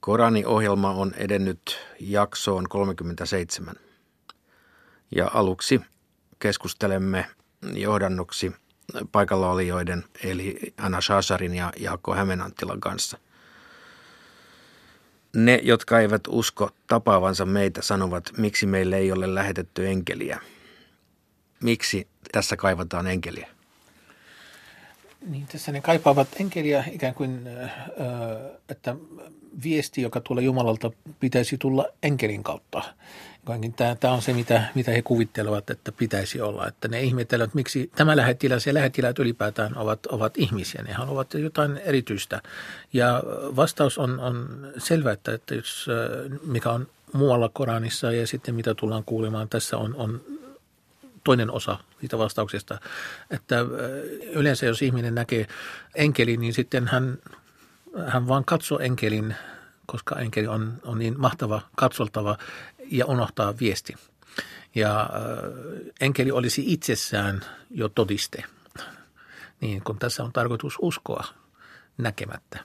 Korani-ohjelma on edennyt jaksoon 37. Ja aluksi keskustelemme johdannoksi paikalla olijoiden eli Anna Shasarin ja Jaakko Hämenanttilan kanssa. Ne, jotka eivät usko tapaavansa meitä, sanovat, miksi meille ei ole lähetetty enkeliä. Miksi tässä kaivataan enkeliä? Niin, tässä ne kaipaavat enkeliä ikään kuin, että viesti, joka tulee Jumalalta, pitäisi tulla enkelin kautta. Tämä, tämä on se, mitä, mitä he kuvittelevat, että pitäisi olla. Että ne ihmettelevät, miksi tämä lähettiläs ja lähettiläät ylipäätään ovat, ovat ihmisiä. Ne haluavat jotain erityistä. Ja vastaus on, on selvä, että, että jos, mikä on muualla Koranissa ja sitten mitä tullaan kuulemaan tässä on, on toinen osa siitä vastauksesta, että yleensä jos ihminen näkee enkelin, niin sitten hän, hän vaan katsoo enkelin, koska enkeli on, on niin mahtava katsoltava ja unohtaa viesti. Ja enkeli olisi itsessään jo todiste, niin kun tässä on tarkoitus uskoa näkemättä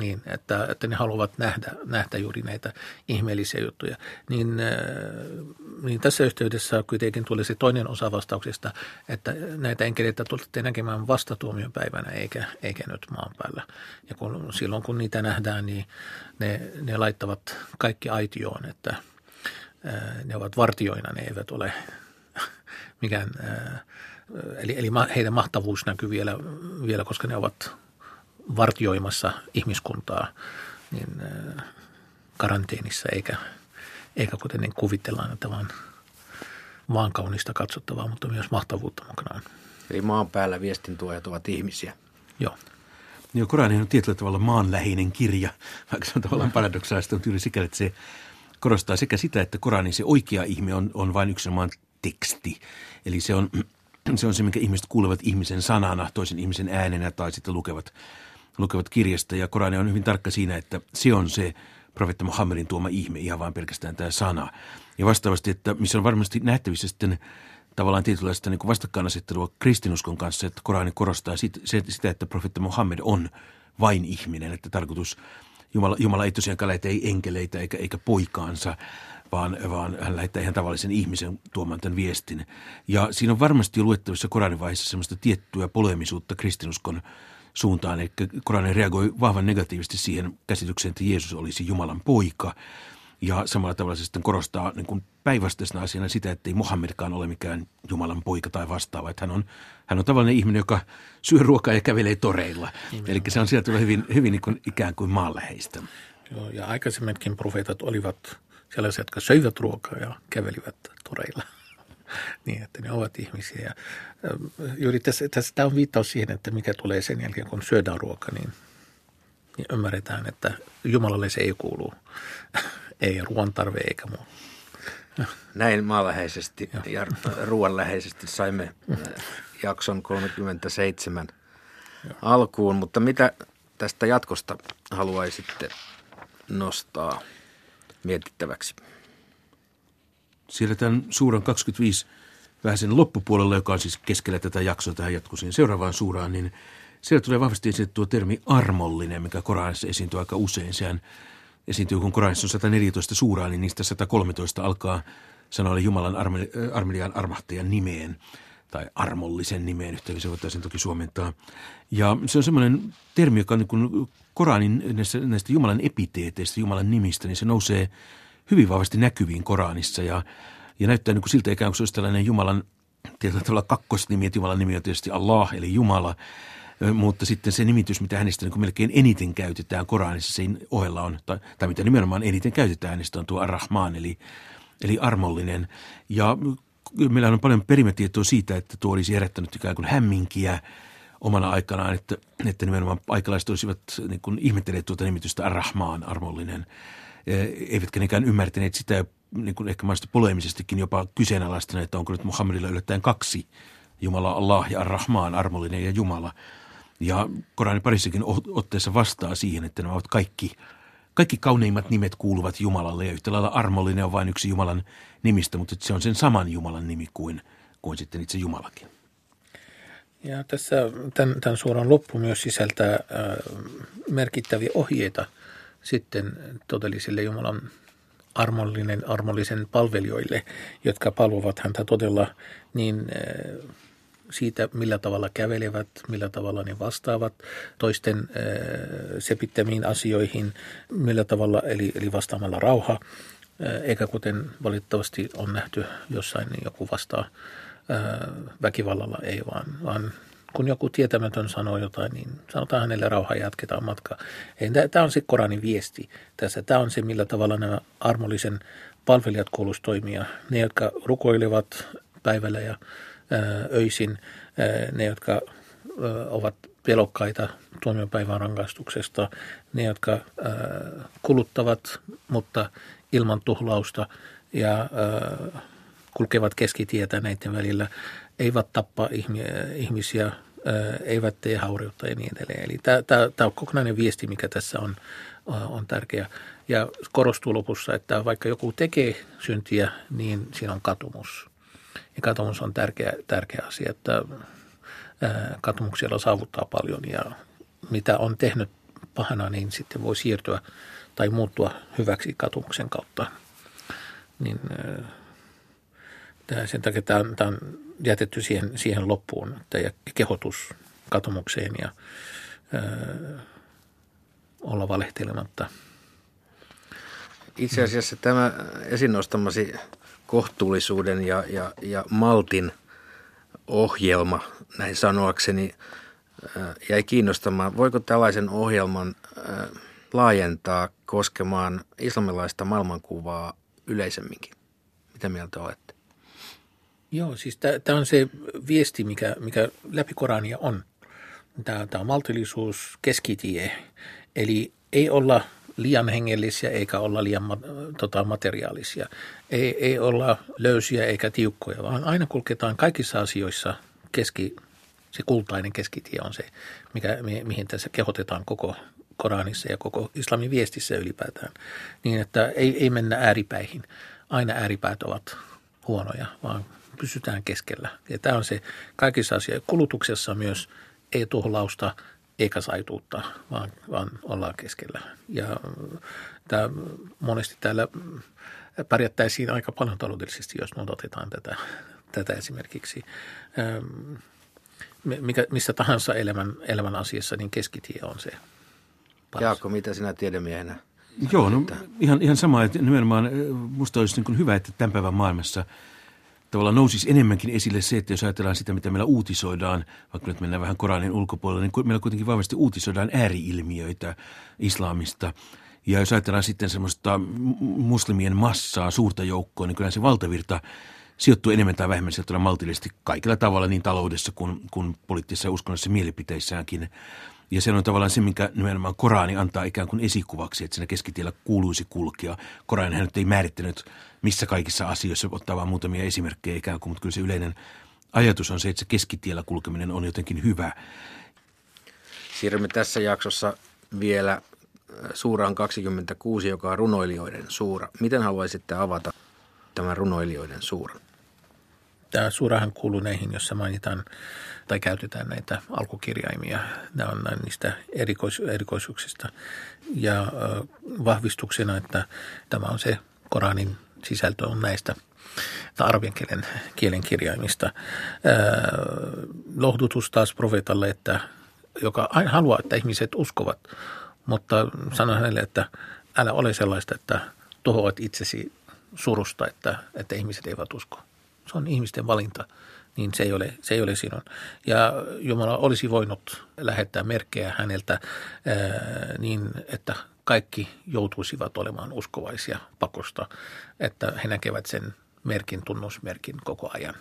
niin, että, että ne haluavat nähdä, nähdä juuri näitä ihmeellisiä juttuja. Niin, äh, niin tässä yhteydessä kuitenkin tuli se toinen osa vastauksesta, että näitä enkeleitä tulette näkemään vasta tuomion päivänä eikä, eikä nyt maan päällä. Ja kun, silloin kun niitä nähdään, niin ne, ne laittavat kaikki aitioon, että äh, ne ovat vartioina, ne eivät ole mikään, äh, eli, eli heidän mahtavuus näkyy vielä, vielä koska ne ovat vartioimassa ihmiskuntaa niin karanteenissa, eikä, eikä kuten niin kuvitellaan, että vaan, vaan kaunista katsottavaa, mutta myös mahtavuutta mukanaan. Eli maan päällä viestintuojat ovat ihmisiä. Joo. Joo, Korani on tietyllä tavalla maanläheinen kirja, vaikka se on tavallaan paradoksaalista, mutta juuri sikäli, että se korostaa sekä sitä, että Koranin se oikea ihme on, on vain yksinomaan teksti. Eli se on, se on se, minkä ihmiset kuulevat ihmisen sanana, toisen ihmisen äänenä tai sitten lukevat lukevat kirjasta ja Korani on hyvin tarkka siinä, että se on se profeetta Muhammedin tuoma ihme, ihan vain pelkästään tämä sana. Ja vastaavasti, että missä on varmasti nähtävissä sitten tavallaan tietynlaista niin vastakkainasettelua kristinuskon kanssa, että Korani korostaa sitä, että profeetta Muhammed on vain ihminen, että tarkoitus Jumala, Jumala ei tosiaankaan lähetä ei enkeleitä eikä, eikä poikaansa, vaan, vaan hän lähettää ihan tavallisen ihmisen tuomaan tämän viestin. Ja siinä on varmasti luettavissa Koranin vaiheessa semmoista tiettyä polemisuutta kristinuskon suuntaan. Eli Korani reagoi vahvan negatiivisesti siihen käsitykseen, että Jeesus olisi Jumalan poika. Ja samalla tavalla se sitten korostaa niin kuin päinvastaisena asiana sitä, että ei Muhammedkaan ole mikään Jumalan poika tai vastaava. Että hän on, hän on tavallinen ihminen, joka syö ruokaa ja kävelee toreilla. Nimenomaan. Eli se on sieltä hyvin, hyvin niin kuin ikään kuin maanläheistä. Joo, ja aikaisemminkin profeetat olivat sellaisia, jotka söivät ruokaa ja kävelivät toreilla. niin, että ne ovat ihmisiä. Ja juuri tässä, tässä tämä on viittaus siihen, että mikä tulee sen jälkeen, kun syödään ruoka, niin, niin ymmärretään, että Jumalalle se ei kuulu. ei ruoan tarve eikä muu. Näin maaläheisesti ja ruoanläheisesti saimme jakson 37 alkuun, mutta mitä tästä jatkosta haluaisitte nostaa mietittäväksi? Siirretään suuran 25 vähän sen loppupuolella, joka on siis keskellä tätä jaksoa tähän jatkuisiin seuraavaan suuraan, niin siellä tulee vahvasti esille tuo termi armollinen, mikä Koranissa esiintyy aika usein. Sehän esiintyy, kun Koranissa on 114 suuraa, niin niistä 113 alkaa sanoa Jumalan armelian armahtajan nimeen tai armollisen nimeen, se voitaisiin toki suomentaa. Ja se on semmoinen termi, joka on niin kuin Koranin näistä, näistä Jumalan epiteeteistä, Jumalan nimistä, niin se nousee hyvin vahvasti näkyviin Koranissa ja, ja näyttää niin kuin siltä ikään kuin se olisi tällainen Jumalan tietyllä tavalla kakkosnimi, että Jumalan nimi on tietysti Allah, eli Jumala, mutta sitten se nimitys, mitä hänestä niin kuin melkein eniten käytetään Koranissa, siinä ohella on, tai, tai mitä nimenomaan eniten käytetään hänestä on tuo Ar-Rahman, eli, eli armollinen. Ja meillä on paljon perimätietoa siitä, että tuo olisi herättänyt ikään kuin hämminkiä omana aikanaan, että, että nimenomaan aikalaiset olisivat niin kuin ihmettelleet tuota nimitystä Ar-Rahman, armollinen – eivätkä nekään ymmärtäneet sitä, niin kuin ehkä mahdollisesti poleemisestikin jopa kyseenalaistaneet, että onko nyt Muhammedilla yllättäen kaksi Jumala Allah ja Rahmaan, armollinen ja Jumala. Ja Koranin parissakin otteessa vastaa siihen, että nämä ovat kaikki, kaikki kauneimmat nimet kuuluvat Jumalalle ja yhtä lailla armollinen on vain yksi Jumalan nimistä, mutta se on sen saman Jumalan nimi kuin, kuin sitten itse Jumalakin. Ja tässä tämän, tämän suoran loppu myös sisältää äh, merkittäviä ohjeita – sitten todellisille Jumalan armollinen armollisen palvelijoille, jotka palvovat häntä todella niin siitä, millä tavalla kävelevät, millä tavalla ne vastaavat toisten sepittämiin asioihin, millä tavalla, eli, eli vastaamalla rauha, eikä kuten valitettavasti on nähty jossain, niin joku vastaa väkivallalla, ei vaan, vaan kun joku tietämätön sanoo jotain, niin sanotaan hänelle rauha ja jatketaan matkaa. Tämä on se Koranin viesti tässä. Tämä on se, millä tavalla nämä armollisen palvelijat kuuluisi toimia. Ne, jotka rukoilevat päivällä ja öisin, ne, jotka ovat pelokkaita tuomiopäivän rangaistuksesta, ne, jotka kuluttavat, mutta ilman tuhlausta ja kulkevat keskitietä näiden välillä, eivät tappa ihmisiä, eivät tee hauriutta ja niin edelleen. Eli tämä, on kokonainen viesti, mikä tässä on, on tärkeä. Ja korostuu lopussa, että vaikka joku tekee syntiä, niin siinä on katumus. Ja katumus on tärkeä, tärkeä asia, että katumuksella saavuttaa paljon ja mitä on tehnyt pahana, niin sitten voi siirtyä tai muuttua hyväksi katumuksen kautta. Niin, sen takia tämä on, tämä on jätetty siihen, siihen loppuun, että kehotus katumukseen ja ö, olla valehtelematta. Itse asiassa tämä esiin nostamasi kohtuullisuuden ja, ja, ja maltin ohjelma, näin sanoakseni, jäi kiinnostamaan. Voiko tällaisen ohjelman laajentaa koskemaan islamilaista maailmankuvaa yleisemminkin? Mitä mieltä olette? Joo, siis tämä on se viesti, mikä, mikä läpi Korania on. Tämä on maltillisuus, keskitie. Eli ei olla liian hengellisiä eikä olla liian tota, materiaalisia. Ei, ei olla löysiä eikä tiukkoja, vaan aina kulketaan kaikissa asioissa keski, se kultainen keskitie on se, mikä, mihin tässä kehotetaan koko Koranissa ja koko islamin viestissä ylipäätään. Niin, että ei, ei mennä ääripäihin. Aina ääripäät ovat huonoja, vaan pysytään keskellä. Ja tämä on se kaikissa asioissa. Kulutuksessa myös ei tuhlausta eikä saituutta, vaan, vaan ollaan keskellä. Ja tämä, monesti täällä pärjättäisiin aika paljon taloudellisesti, jos otetaan tätä, tätä esimerkiksi. Mikä, missä tahansa elämän, elämän asiassa, niin keskitie on se paras. Jaakko, mitä sinä tiedemiehenä Joo, no, ihan, ihan sama, että nimenomaan musta olisi niin hyvä, että tämän päivän maailmassa – tavallaan nousisi enemmänkin esille se, että jos ajatellaan sitä, mitä meillä uutisoidaan, vaikka nyt mennään vähän Koranin ulkopuolelle, niin meillä kuitenkin vahvasti uutisoidaan ääriilmiöitä islamista. Ja jos ajatellaan sitten semmoista muslimien massaa, suurta joukkoa, niin kyllä se valtavirta sijoittuu enemmän tai vähemmän sieltä maltillisesti kaikilla tavalla niin taloudessa kuin, kuin poliittisessa ja uskonnollisessa mielipiteissäänkin. Ja se on tavallaan se, minkä nimenomaan Korani antaa ikään kuin esikuvaksi, että siinä keskitiellä kuuluisi kulkea. Korani hän nyt ei määrittänyt missä kaikissa asioissa, ottaa vain muutamia esimerkkejä ikään kuin, mutta kyllä se yleinen ajatus on se, että se keskitiellä kulkeminen on jotenkin hyvä. Siirrymme tässä jaksossa vielä äh, suuraan 26, joka on runoilijoiden suura. Miten haluaisitte avata tämän runoilijoiden suuran? Tämä suurahan kuuluu näihin, jossa mainitaan tai käytetään näitä alkukirjaimia. Nämä on niistä erikois, erikoisuuksista. Ja vahvistuksena, että tämä on se Koranin sisältö on näistä arabian kielen, kielen kirjaimista. lohdutus taas profeetalle, että, joka aina haluaa, että ihmiset uskovat, mutta sanoi hänelle, että älä ole sellaista, että tuhoat itsesi surusta, että, että ihmiset eivät usko. Se on ihmisten valinta, niin se ei ole, se ei ole sinun. Ja Jumala olisi voinut lähettää merkkejä häneltä ää, niin, että kaikki joutuisivat olemaan uskovaisia pakosta, että he näkevät sen merkin, tunnusmerkin koko ajan.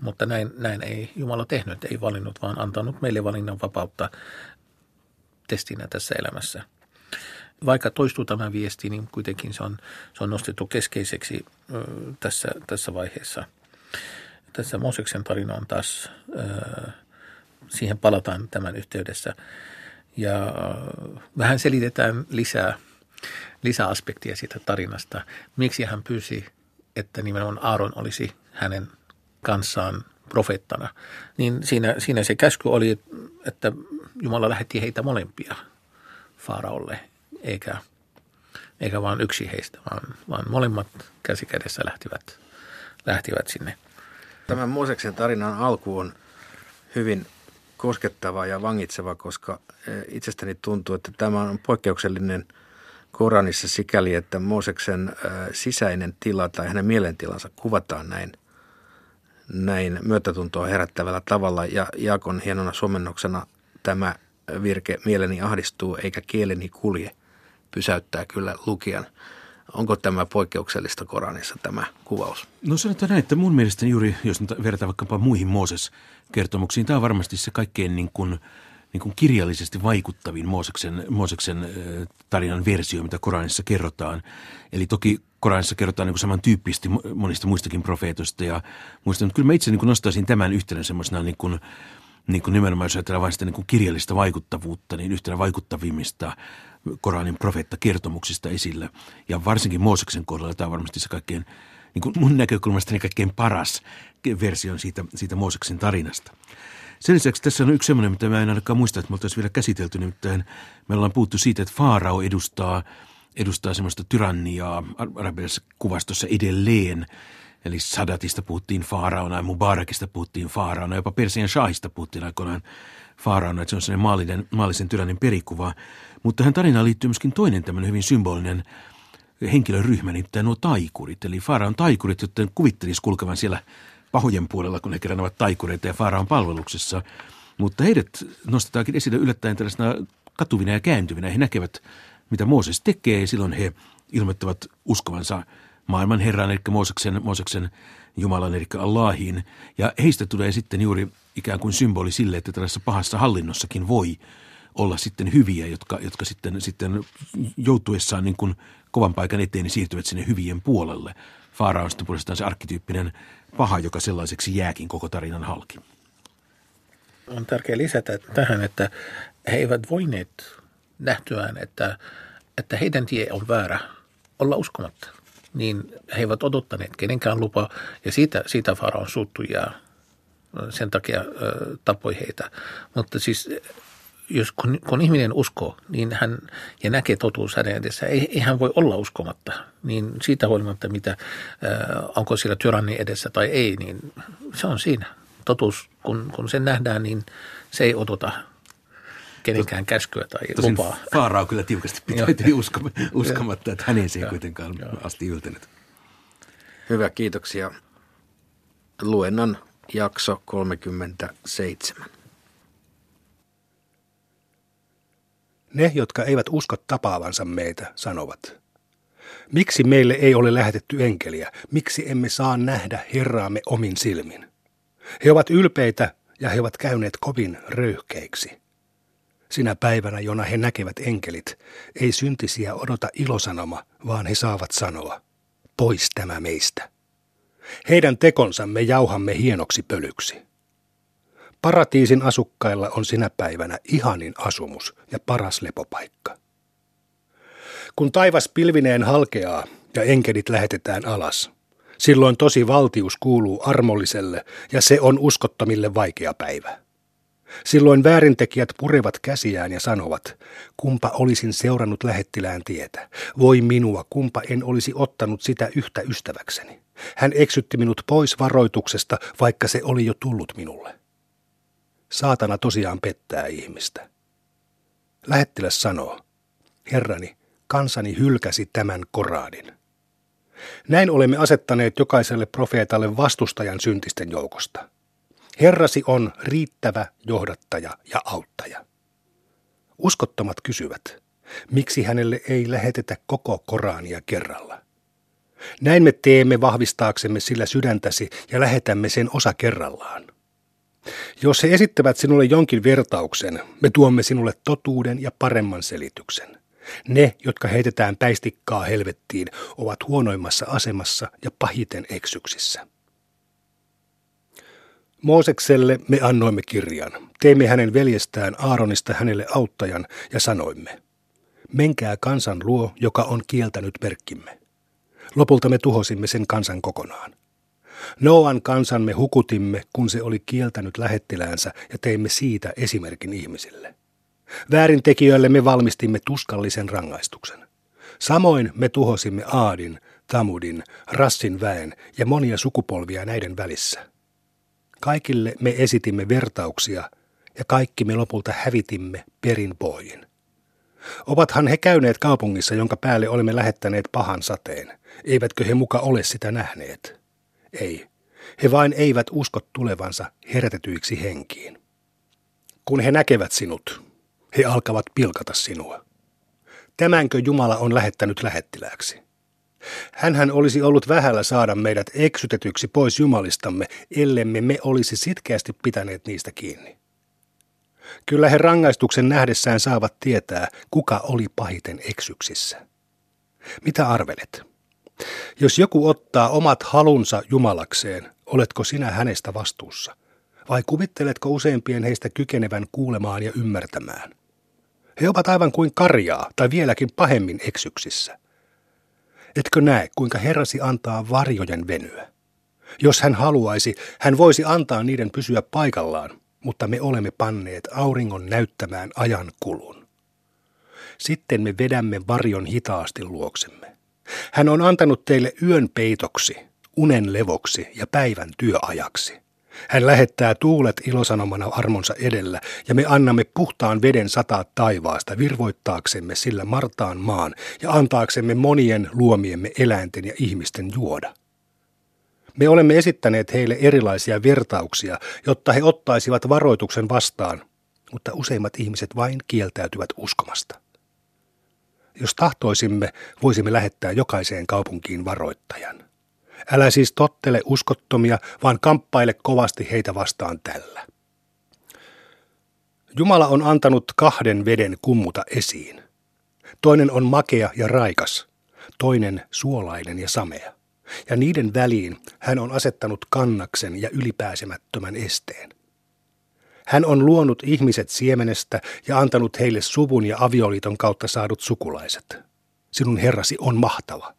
Mutta näin, näin ei Jumala tehnyt, ei valinnut, vaan antanut meille valinnan vapautta testinä tässä elämässä. Vaikka toistuu tämä viesti, niin kuitenkin se on, se on nostettu keskeiseksi ö, tässä, tässä vaiheessa – tässä Mooseksen tarina on taas, siihen palataan tämän yhteydessä. Ja vähän selitetään lisää, lisäaspektia siitä tarinasta. Miksi hän pyysi, että nimenomaan Aaron olisi hänen kanssaan profeettana. Niin siinä, siinä se käsky oli, että Jumala lähetti heitä molempia Faaraolle, eikä eikä vain yksi heistä, vaan, vaan molemmat käsikädessä lähtivät, lähtivät sinne. Tämän Mooseksen tarinan alku on hyvin koskettava ja vangitseva, koska eh, itsestäni tuntuu, että tämä on poikkeuksellinen Koranissa sikäli, että Mooseksen eh, sisäinen tila tai hänen mielentilansa kuvataan näin, näin myötätuntoa herättävällä tavalla. Ja Jaakon hienona suomennoksena tämä virke mieleni ahdistuu eikä kieleni kulje pysäyttää kyllä lukijan. Onko tämä poikkeuksellista Koranissa tämä kuvaus? No sanotaan näin, että mun mielestä juuri, jos nyt verrataan vaikkapa muihin Mooses-kertomuksiin, tämä on varmasti se kaikkein niin kuin, niin kuin kirjallisesti vaikuttavin Mooseksen, Mooseksen tarinan versio, mitä Koranissa kerrotaan. Eli toki Koranissa kerrotaan niin samantyyppisesti monista muistakin profeetoista ja muista, mutta kyllä mä itse niin kuin nostaisin tämän yhtenä semmoisena niin kuin, niin kuin nimenomaan jos ajatellaan vain sitä niin kuin kirjallista vaikuttavuutta, niin yhtenä vaikuttavimmista Koranin profeettakertomuksista esillä. Ja varsinkin Mooseksen kohdalla tämä on varmasti se kaikkein, niin kuin mun näkökulmasta niin kaikkein paras versio siitä, siitä Mooseksen tarinasta. Sen lisäksi tässä on yksi semmoinen, mitä mä en ainakaan muista, että me oltaisiin vielä käsitelty, nimittäin me ollaan puhuttu siitä, että Faarao edustaa, edustaa semmoista tyranniaa arabialaisessa kuvastossa edelleen – Eli Sadatista puhuttiin Faaraona ja Mubarakista puhuttiin Faaraona, jopa Persian Shahista puhuttiin aikoinaan Faaraona, että se on maallinen, maallisen tyrannin perikuva. Mutta tähän tarinaan liittyy myöskin toinen tämmöinen hyvin symbolinen henkilöryhmä, nimittäin nuo taikurit. Eli Faaraon taikurit, joten kuvittelisi kulkevan siellä pahojen puolella, kun he kerran ovat taikureita ja Faaraon palveluksessa. Mutta heidät nostetaankin esille yllättäen tällaisena katuvina ja kääntyvinä. He näkevät, mitä Mooses tekee ja silloin he ilmoittavat uskovansa – maailman herran, eli Mooseksen, Mooseksen Jumalan, eli Allahin. Ja heistä tulee sitten juuri ikään kuin symboli sille, että tällaisessa pahassa hallinnossakin voi olla sitten hyviä, jotka, jotka sitten, sitten joutuessaan niin kuin kovan paikan eteen niin siirtyvät sinne hyvien puolelle. Faara on sitten puolestaan se arkkityyppinen paha, joka sellaiseksi jääkin koko tarinan halki. On tärkeää lisätä tähän, että he eivät voineet nähtyään, että, että heidän tie on väärä olla uskomatta niin he eivät odottaneet kenenkään lupa ja siitä, siitä Faraon suuttui ja sen takia ö, tapoi heitä. Mutta siis jos, kun, kun ihminen uskoo niin hän, ja näkee totuus hänen edessä, ei, ei hän voi olla uskomatta. Niin siitä huolimatta, mitä, ö, onko siellä tyranni edessä tai ei, niin se on siinä. Totuus, kun, kun sen nähdään, niin se ei odota kenenkään käskyä tai Tosin lupaa. Faaraa kyllä tiukasti pitäytyi uskomatta, että hänen se ei kuitenkaan asti yltänyt. Hyvä, kiitoksia. Luennan jakso 37. Ne, jotka eivät usko tapaavansa meitä, sanovat. Miksi meille ei ole lähetetty enkeliä? Miksi emme saa nähdä Herraamme omin silmin? He ovat ylpeitä ja he ovat käyneet kovin röyhkeiksi. Sinä päivänä, jona he näkevät enkelit, ei syntisiä odota ilosanoma, vaan he saavat sanoa, pois tämä meistä. Heidän tekonsa me jauhamme hienoksi pölyksi. Paratiisin asukkailla on sinä päivänä ihanin asumus ja paras lepopaikka. Kun taivas pilvineen halkeaa ja enkelit lähetetään alas, silloin tosi valtius kuuluu armolliselle ja se on uskottomille vaikea päivä. Silloin väärintekijät purevat käsiään ja sanovat, kumpa olisin seurannut lähettilään tietä. Voi minua, kumpa en olisi ottanut sitä yhtä ystäväkseni. Hän eksytti minut pois varoituksesta, vaikka se oli jo tullut minulle. Saatana tosiaan pettää ihmistä. Lähettiläs sanoo, Herrani, kansani hylkäsi tämän koraadin. Näin olemme asettaneet jokaiselle profeetalle vastustajan syntisten joukosta – Herrasi on riittävä johdattaja ja auttaja. Uskottomat kysyvät, miksi hänelle ei lähetetä koko Korania kerralla. Näin me teemme vahvistaaksemme sillä sydäntäsi ja lähetämme sen osa kerrallaan. Jos he esittävät sinulle jonkin vertauksen, me tuomme sinulle totuuden ja paremman selityksen. Ne, jotka heitetään päistikkaa helvettiin, ovat huonoimmassa asemassa ja pahiten eksyksissä. Moosekselle me annoimme kirjan. Teimme hänen veljestään Aaronista hänelle auttajan ja sanoimme, menkää kansan luo, joka on kieltänyt merkkimme. Lopulta me tuhosimme sen kansan kokonaan. Noan kansan me hukutimme, kun se oli kieltänyt lähettiläänsä ja teimme siitä esimerkin ihmisille. Väärintekijöille me valmistimme tuskallisen rangaistuksen. Samoin me tuhosimme Aadin, Tamudin, Rassin väen ja monia sukupolvia näiden välissä. Kaikille me esitimme vertauksia ja kaikki me lopulta hävitimme perinpohjin. Ovathan he käyneet kaupungissa, jonka päälle olemme lähettäneet pahan sateen. Eivätkö he muka ole sitä nähneet? Ei. He vain eivät usko tulevansa herätetyiksi henkiin. Kun he näkevät sinut, he alkavat pilkata sinua. Tämänkö Jumala on lähettänyt lähettilääksi? Hänhän olisi ollut vähällä saada meidät eksytetyksi pois Jumalistamme, ellemme me olisi sitkeästi pitäneet niistä kiinni. Kyllä he rangaistuksen nähdessään saavat tietää, kuka oli pahiten eksyksissä. Mitä arvelet? Jos joku ottaa omat halunsa Jumalakseen, oletko sinä hänestä vastuussa? Vai kuvitteletko useimpien heistä kykenevän kuulemaan ja ymmärtämään? He ovat aivan kuin karjaa tai vieläkin pahemmin eksyksissä. Etkö näe, kuinka Herrasi antaa varjojen venyä? Jos hän haluaisi, hän voisi antaa niiden pysyä paikallaan, mutta me olemme panneet auringon näyttämään ajan kulun. Sitten me vedämme varjon hitaasti luoksemme. Hän on antanut teille yön peitoksi, unen levoksi ja päivän työajaksi. Hän lähettää tuulet ilosanomana armonsa edellä, ja me annamme puhtaan veden sataa taivaasta virvoittaaksemme sillä martaan maan ja antaaksemme monien luomiemme eläinten ja ihmisten juoda. Me olemme esittäneet heille erilaisia vertauksia, jotta he ottaisivat varoituksen vastaan, mutta useimmat ihmiset vain kieltäytyvät uskomasta. Jos tahtoisimme, voisimme lähettää jokaiseen kaupunkiin varoittajan. Älä siis tottele uskottomia, vaan kamppaile kovasti heitä vastaan tällä. Jumala on antanut kahden veden kummuta esiin. Toinen on makea ja raikas, toinen suolainen ja samea. Ja niiden väliin hän on asettanut kannaksen ja ylipääsemättömän esteen. Hän on luonut ihmiset siemenestä ja antanut heille suvun ja avioliiton kautta saadut sukulaiset. Sinun herrasi on mahtava.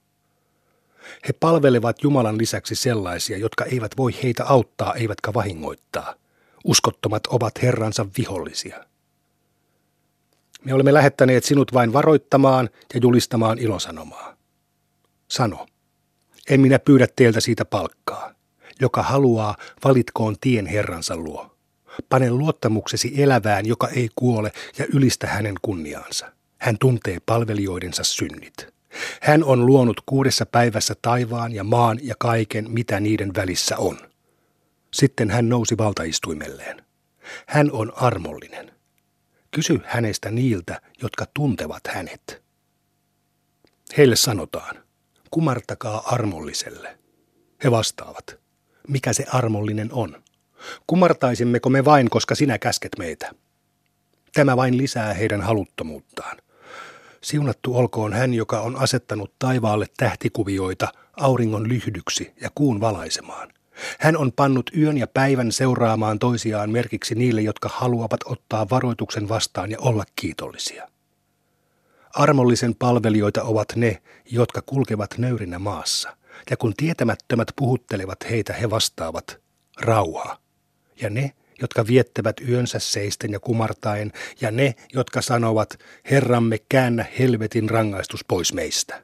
He palvelevat Jumalan lisäksi sellaisia, jotka eivät voi heitä auttaa eivätkä vahingoittaa. Uskottomat ovat Herransa vihollisia. Me olemme lähettäneet sinut vain varoittamaan ja julistamaan ilosanomaa. Sano, en minä pyydä teiltä siitä palkkaa. Joka haluaa, valitkoon tien Herransa luo. Pane luottamuksesi elävään, joka ei kuole, ja ylistä hänen kunniaansa. Hän tuntee palvelijoidensa synnit. Hän on luonut kuudessa päivässä taivaan ja maan ja kaiken, mitä niiden välissä on. Sitten hän nousi valtaistuimelleen. Hän on armollinen. Kysy hänestä niiltä, jotka tuntevat hänet. Heille sanotaan, kumartakaa armolliselle. He vastaavat, mikä se armollinen on? Kumartaisimmeko me vain, koska sinä käsket meitä? Tämä vain lisää heidän haluttomuuttaan. Siunattu olkoon hän, joka on asettanut taivaalle tähtikuvioita auringon lyhdyksi ja kuun valaisemaan. Hän on pannut yön ja päivän seuraamaan toisiaan merkiksi niille, jotka haluavat ottaa varoituksen vastaan ja olla kiitollisia. Armollisen palvelijoita ovat ne, jotka kulkevat nöyrinä maassa, ja kun tietämättömät puhuttelevat heitä, he vastaavat, rauha. Ja ne, jotka viettävät yönsä seisten ja kumartaen, ja ne, jotka sanovat, Herramme, käännä helvetin rangaistus pois meistä.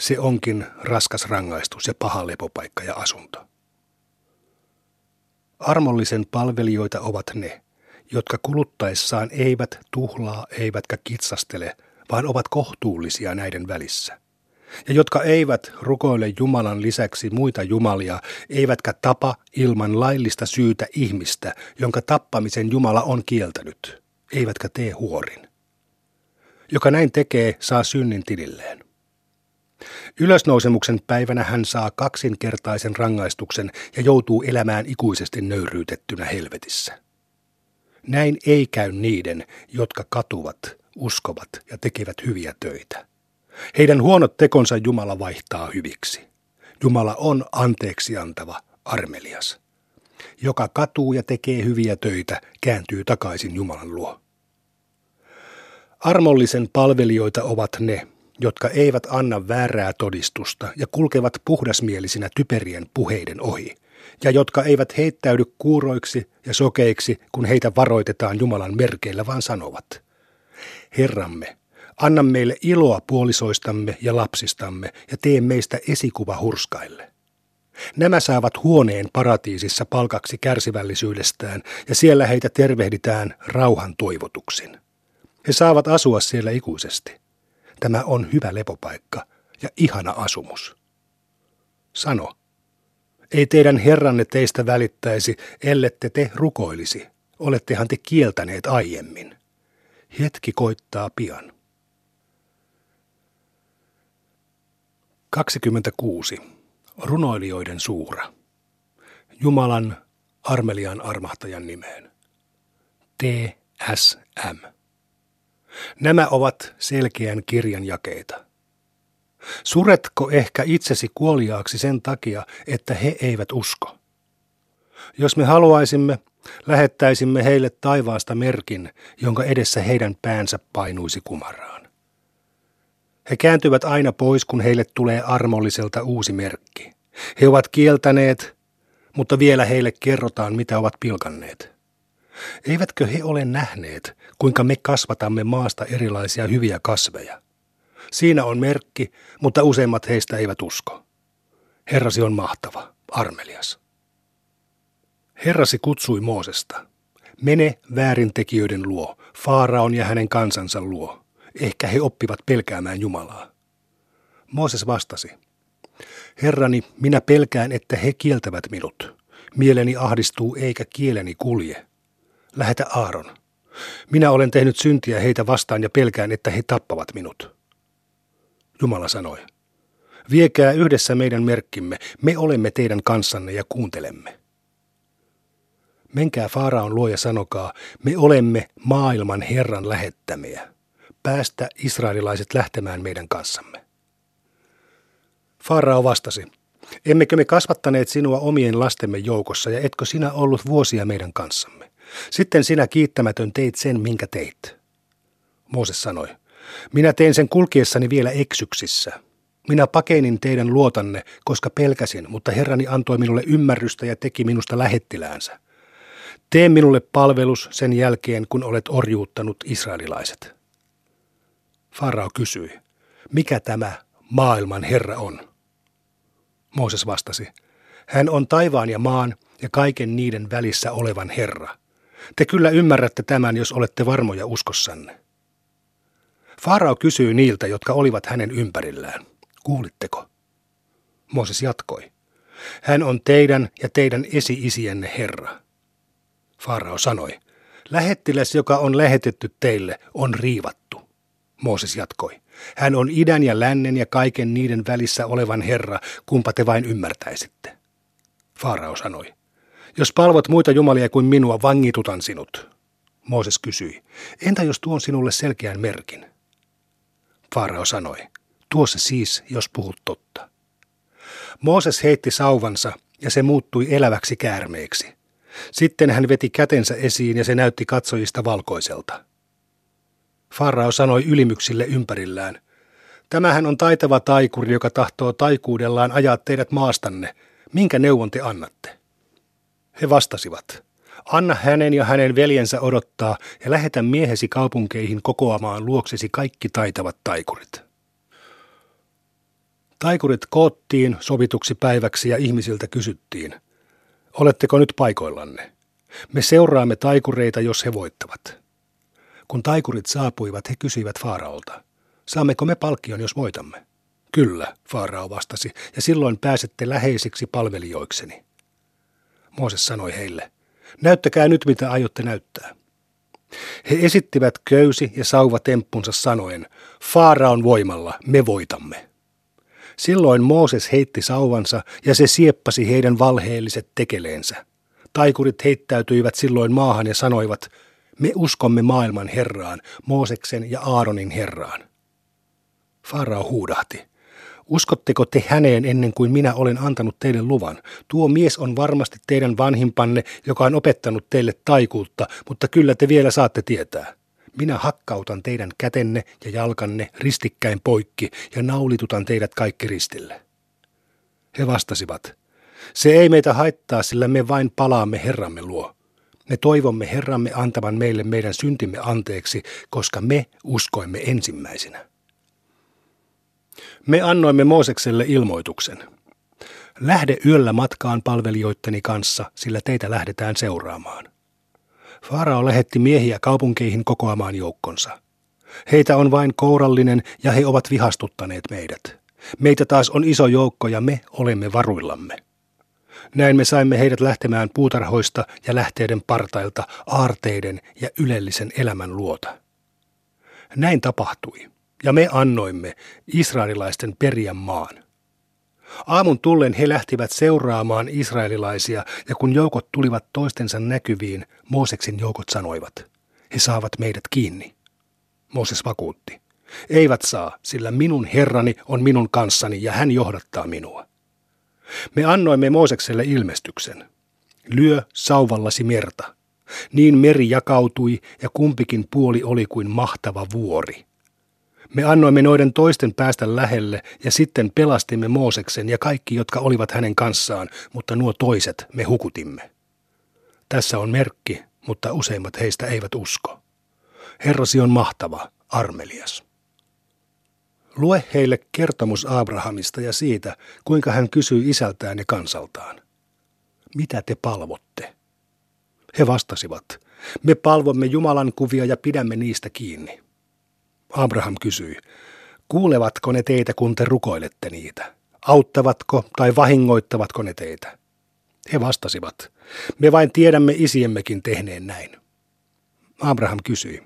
Se onkin raskas rangaistus ja paha lepopaikka ja asunto. Armollisen palvelijoita ovat ne, jotka kuluttaessaan eivät tuhlaa eivätkä kitsastele, vaan ovat kohtuullisia näiden välissä – ja jotka eivät rukoile Jumalan lisäksi muita jumalia, eivätkä tapa ilman laillista syytä ihmistä, jonka tappamisen Jumala on kieltänyt, eivätkä tee huorin. Joka näin tekee, saa synnin tililleen. Ylösnousemuksen päivänä hän saa kaksinkertaisen rangaistuksen ja joutuu elämään ikuisesti nöyryytettynä helvetissä. Näin ei käy niiden, jotka katuvat, uskovat ja tekevät hyviä töitä. Heidän huonot tekonsa Jumala vaihtaa hyviksi. Jumala on anteeksi antava, armelias. Joka katuu ja tekee hyviä töitä, kääntyy takaisin Jumalan luo. Armollisen palvelijoita ovat ne, jotka eivät anna väärää todistusta ja kulkevat puhdasmielisinä typerien puheiden ohi, ja jotka eivät heittäydy kuuroiksi ja sokeiksi, kun heitä varoitetaan Jumalan merkeillä, vaan sanovat, Herramme, Anna meille iloa puolisoistamme ja lapsistamme ja tee meistä esikuva hurskaille. Nämä saavat huoneen paratiisissa palkaksi kärsivällisyydestään ja siellä heitä tervehditään rauhan toivotuksin. He saavat asua siellä ikuisesti. Tämä on hyvä lepopaikka ja ihana asumus. Sano, ei teidän herranne teistä välittäisi, ellette te rukoilisi. Olettehan te kieltäneet aiemmin. Hetki koittaa pian. 26. Runoilijoiden suura. Jumalan armelian armahtajan nimeen. TSM. Nämä ovat selkeän kirjan jakeita. Suretko ehkä itsesi kuoliaaksi sen takia, että he eivät usko? Jos me haluaisimme, lähettäisimme heille taivaasta merkin, jonka edessä heidän päänsä painuisi kumaraan. He kääntyvät aina pois, kun heille tulee armolliselta uusi merkki. He ovat kieltäneet, mutta vielä heille kerrotaan, mitä ovat pilkanneet. Eivätkö he ole nähneet, kuinka me kasvatamme maasta erilaisia hyviä kasveja? Siinä on merkki, mutta useimmat heistä eivät usko. Herrasi on mahtava, armelias. Herrasi kutsui Moosesta. Mene väärintekijöiden luo, Faaraon ja hänen kansansa luo. Ehkä he oppivat pelkäämään Jumalaa. Mooses vastasi. Herrani, minä pelkään, että he kieltävät minut. Mieleni ahdistuu eikä kieleni kulje. Lähetä Aaron. Minä olen tehnyt syntiä heitä vastaan ja pelkään, että he tappavat minut. Jumala sanoi, viekää yhdessä meidän merkkimme, me olemme teidän kanssanne ja kuuntelemme. Menkää Faaraon luo ja sanokaa, me olemme maailman Herran lähettämiä. Päästä israelilaiset lähtemään meidän kanssamme. Faarao vastasi, emmekö me kasvattaneet sinua omien lastemme joukossa ja etkö sinä ollut vuosia meidän kanssamme? Sitten sinä kiittämätön teit sen, minkä teit. Mooses sanoi, minä tein sen kulkiessani vielä eksyksissä. Minä pakenin teidän luotanne, koska pelkäsin, mutta Herrani antoi minulle ymmärrystä ja teki minusta lähettiläänsä. Tee minulle palvelus sen jälkeen, kun olet orjuuttanut israelilaiset. Farao kysyi, mikä tämä maailman Herra on? Mooses vastasi, hän on taivaan ja maan ja kaiken niiden välissä olevan Herra. Te kyllä ymmärrätte tämän, jos olette varmoja uskossanne. Farao kysyi niiltä, jotka olivat hänen ympärillään. Kuulitteko? Mooses jatkoi. Hän on teidän ja teidän esi-isienne Herra. Farao sanoi. Lähettiläs, joka on lähetetty teille, on riivattu. Mooses jatkoi. Hän on idän ja lännen ja kaiken niiden välissä olevan Herra, kumpa te vain ymmärtäisitte. Farao sanoi. Jos palvot muita jumalia kuin minua, vangitutan sinut. Mooses kysyi. Entä jos tuon sinulle selkeän merkin? Farao sanoi, tuo se siis, jos puhut totta. Mooses heitti sauvansa ja se muuttui eläväksi käärmeeksi. Sitten hän veti kätensä esiin ja se näytti katsojista valkoiselta. Farao sanoi ylimyksille ympärillään, Tämähän on taitava taikuri, joka tahtoo taikuudellaan ajaa teidät maastanne. Minkä neuvon te annatte? He vastasivat, Anna hänen ja hänen veljensä odottaa ja lähetä miehesi kaupunkeihin kokoamaan luoksesi kaikki taitavat taikurit. Taikurit koottiin sovituksi päiväksi ja ihmisiltä kysyttiin, oletteko nyt paikoillanne? Me seuraamme taikureita, jos he voittavat. Kun taikurit saapuivat, he kysyivät Faaraolta, saammeko me palkkion, jos voitamme? Kyllä, Faarao vastasi, ja silloin pääsette läheisiksi palvelijoikseni. Mooses sanoi heille, Näyttäkää nyt, mitä aiotte näyttää. He esittivät köysi- ja sauvatemppunsa sanoen, Faaraon voimalla me voitamme. Silloin Mooses heitti sauvansa ja se sieppasi heidän valheelliset tekeleensä. Taikurit heittäytyivät silloin maahan ja sanoivat, me uskomme maailman Herraan, Mooseksen ja Aaronin Herraan. Farao huudahti. Uskotteko te häneen ennen kuin minä olen antanut teille luvan? Tuo mies on varmasti teidän vanhimpanne, joka on opettanut teille taikuutta, mutta kyllä te vielä saatte tietää. Minä hakkautan teidän kätenne ja jalkanne ristikkäin poikki ja naulitutan teidät kaikki ristille. He vastasivat, se ei meitä haittaa, sillä me vain palaamme Herramme luo. Me toivomme Herramme antavan meille meidän syntimme anteeksi, koska me uskoimme ensimmäisenä. Me annoimme Moosekselle ilmoituksen. Lähde yöllä matkaan palvelijoitteni kanssa, sillä teitä lähdetään seuraamaan. Farao lähetti miehiä kaupunkeihin kokoamaan joukkonsa. Heitä on vain kourallinen ja he ovat vihastuttaneet meidät. Meitä taas on iso joukko ja me olemme varuillamme. Näin me saimme heidät lähtemään puutarhoista ja lähteiden partailta, aarteiden ja ylellisen elämän luota. Näin tapahtui, ja me annoimme israelilaisten perijän maan. Aamun tullen he lähtivät seuraamaan israelilaisia, ja kun joukot tulivat toistensa näkyviin, Mooseksin joukot sanoivat, he saavat meidät kiinni. Mooses vakuutti, eivät saa, sillä minun herrani on minun kanssani ja hän johdattaa minua. Me annoimme Moosekselle ilmestyksen. Lyö sauvallasi merta. Niin meri jakautui ja kumpikin puoli oli kuin mahtava vuori. Me annoimme noiden toisten päästä lähelle ja sitten pelastimme Mooseksen ja kaikki, jotka olivat hänen kanssaan, mutta nuo toiset me hukutimme. Tässä on merkki, mutta useimmat heistä eivät usko. Herrasi on mahtava, armelias. Lue heille kertomus Abrahamista ja siitä, kuinka hän kysyi isältään ja kansaltaan. Mitä te palvotte? He vastasivat, me palvomme Jumalan kuvia ja pidämme niistä kiinni. Abraham kysyi, kuulevatko ne teitä, kun te rukoilette niitä? Auttavatko tai vahingoittavatko ne teitä? He vastasivat, me vain tiedämme isiemmekin tehneen näin. Abraham kysyi,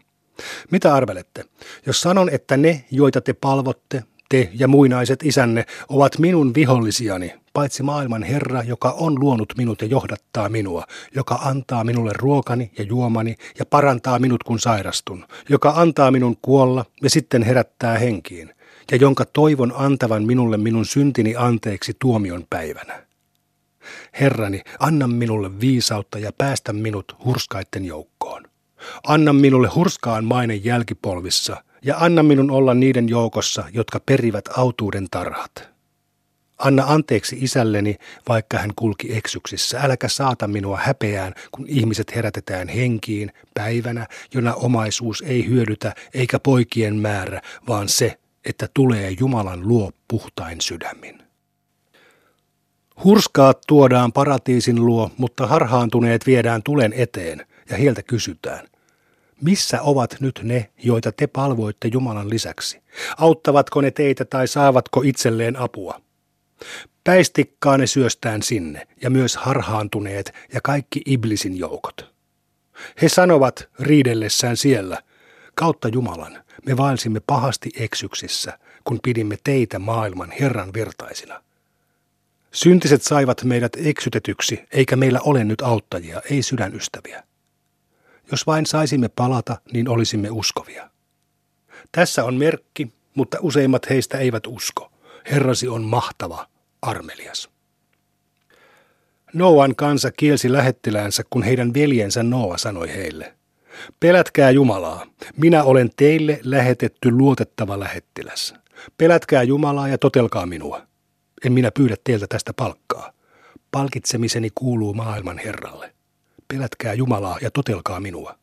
mitä arvelette, jos sanon, että ne, joita te palvotte, te ja muinaiset isänne, ovat minun vihollisiani, paitsi maailman Herra, joka on luonut minut ja johdattaa minua, joka antaa minulle ruokani ja juomani ja parantaa minut kun sairastun, joka antaa minun kuolla ja sitten herättää henkiin, ja jonka toivon antavan minulle minun syntini anteeksi tuomion päivänä. Herrani, anna minulle viisautta ja päästä minut hurskaitten joukkoon. Anna minulle hurskaan maine jälkipolvissa ja anna minun olla niiden joukossa, jotka perivät autuuden tarhat. Anna anteeksi isälleni, vaikka hän kulki eksyksissä. Äläkä saata minua häpeään, kun ihmiset herätetään henkiin päivänä, jona omaisuus ei hyödytä eikä poikien määrä, vaan se, että tulee Jumalan luo puhtain sydämin. Hurskaat tuodaan paratiisin luo, mutta harhaantuneet viedään tulen eteen, ja heiltä kysytään, missä ovat nyt ne, joita te palvoitte Jumalan lisäksi? Auttavatko ne teitä tai saavatko itselleen apua? Päistikkaa ne syöstään sinne, ja myös harhaantuneet ja kaikki Iblisin joukot. He sanovat riidellessään siellä, kautta Jumalan, me vaelsimme pahasti eksyksissä, kun pidimme teitä maailman Herran vertaisina. Syntiset saivat meidät eksytetyksi, eikä meillä ole nyt auttajia, ei sydänystäviä. Jos vain saisimme palata, niin olisimme uskovia. Tässä on merkki, mutta useimmat heistä eivät usko. Herrasi on mahtava, armelias. Noan kansa kielsi lähettiläänsä, kun heidän veljensä Noa sanoi heille, Pelätkää Jumalaa, minä olen teille lähetetty luotettava lähettiläs. Pelätkää Jumalaa ja totelkaa minua. En minä pyydä teiltä tästä palkkaa. Palkitsemiseni kuuluu maailman Herralle. Pelätkää Jumalaa ja totelkaa minua.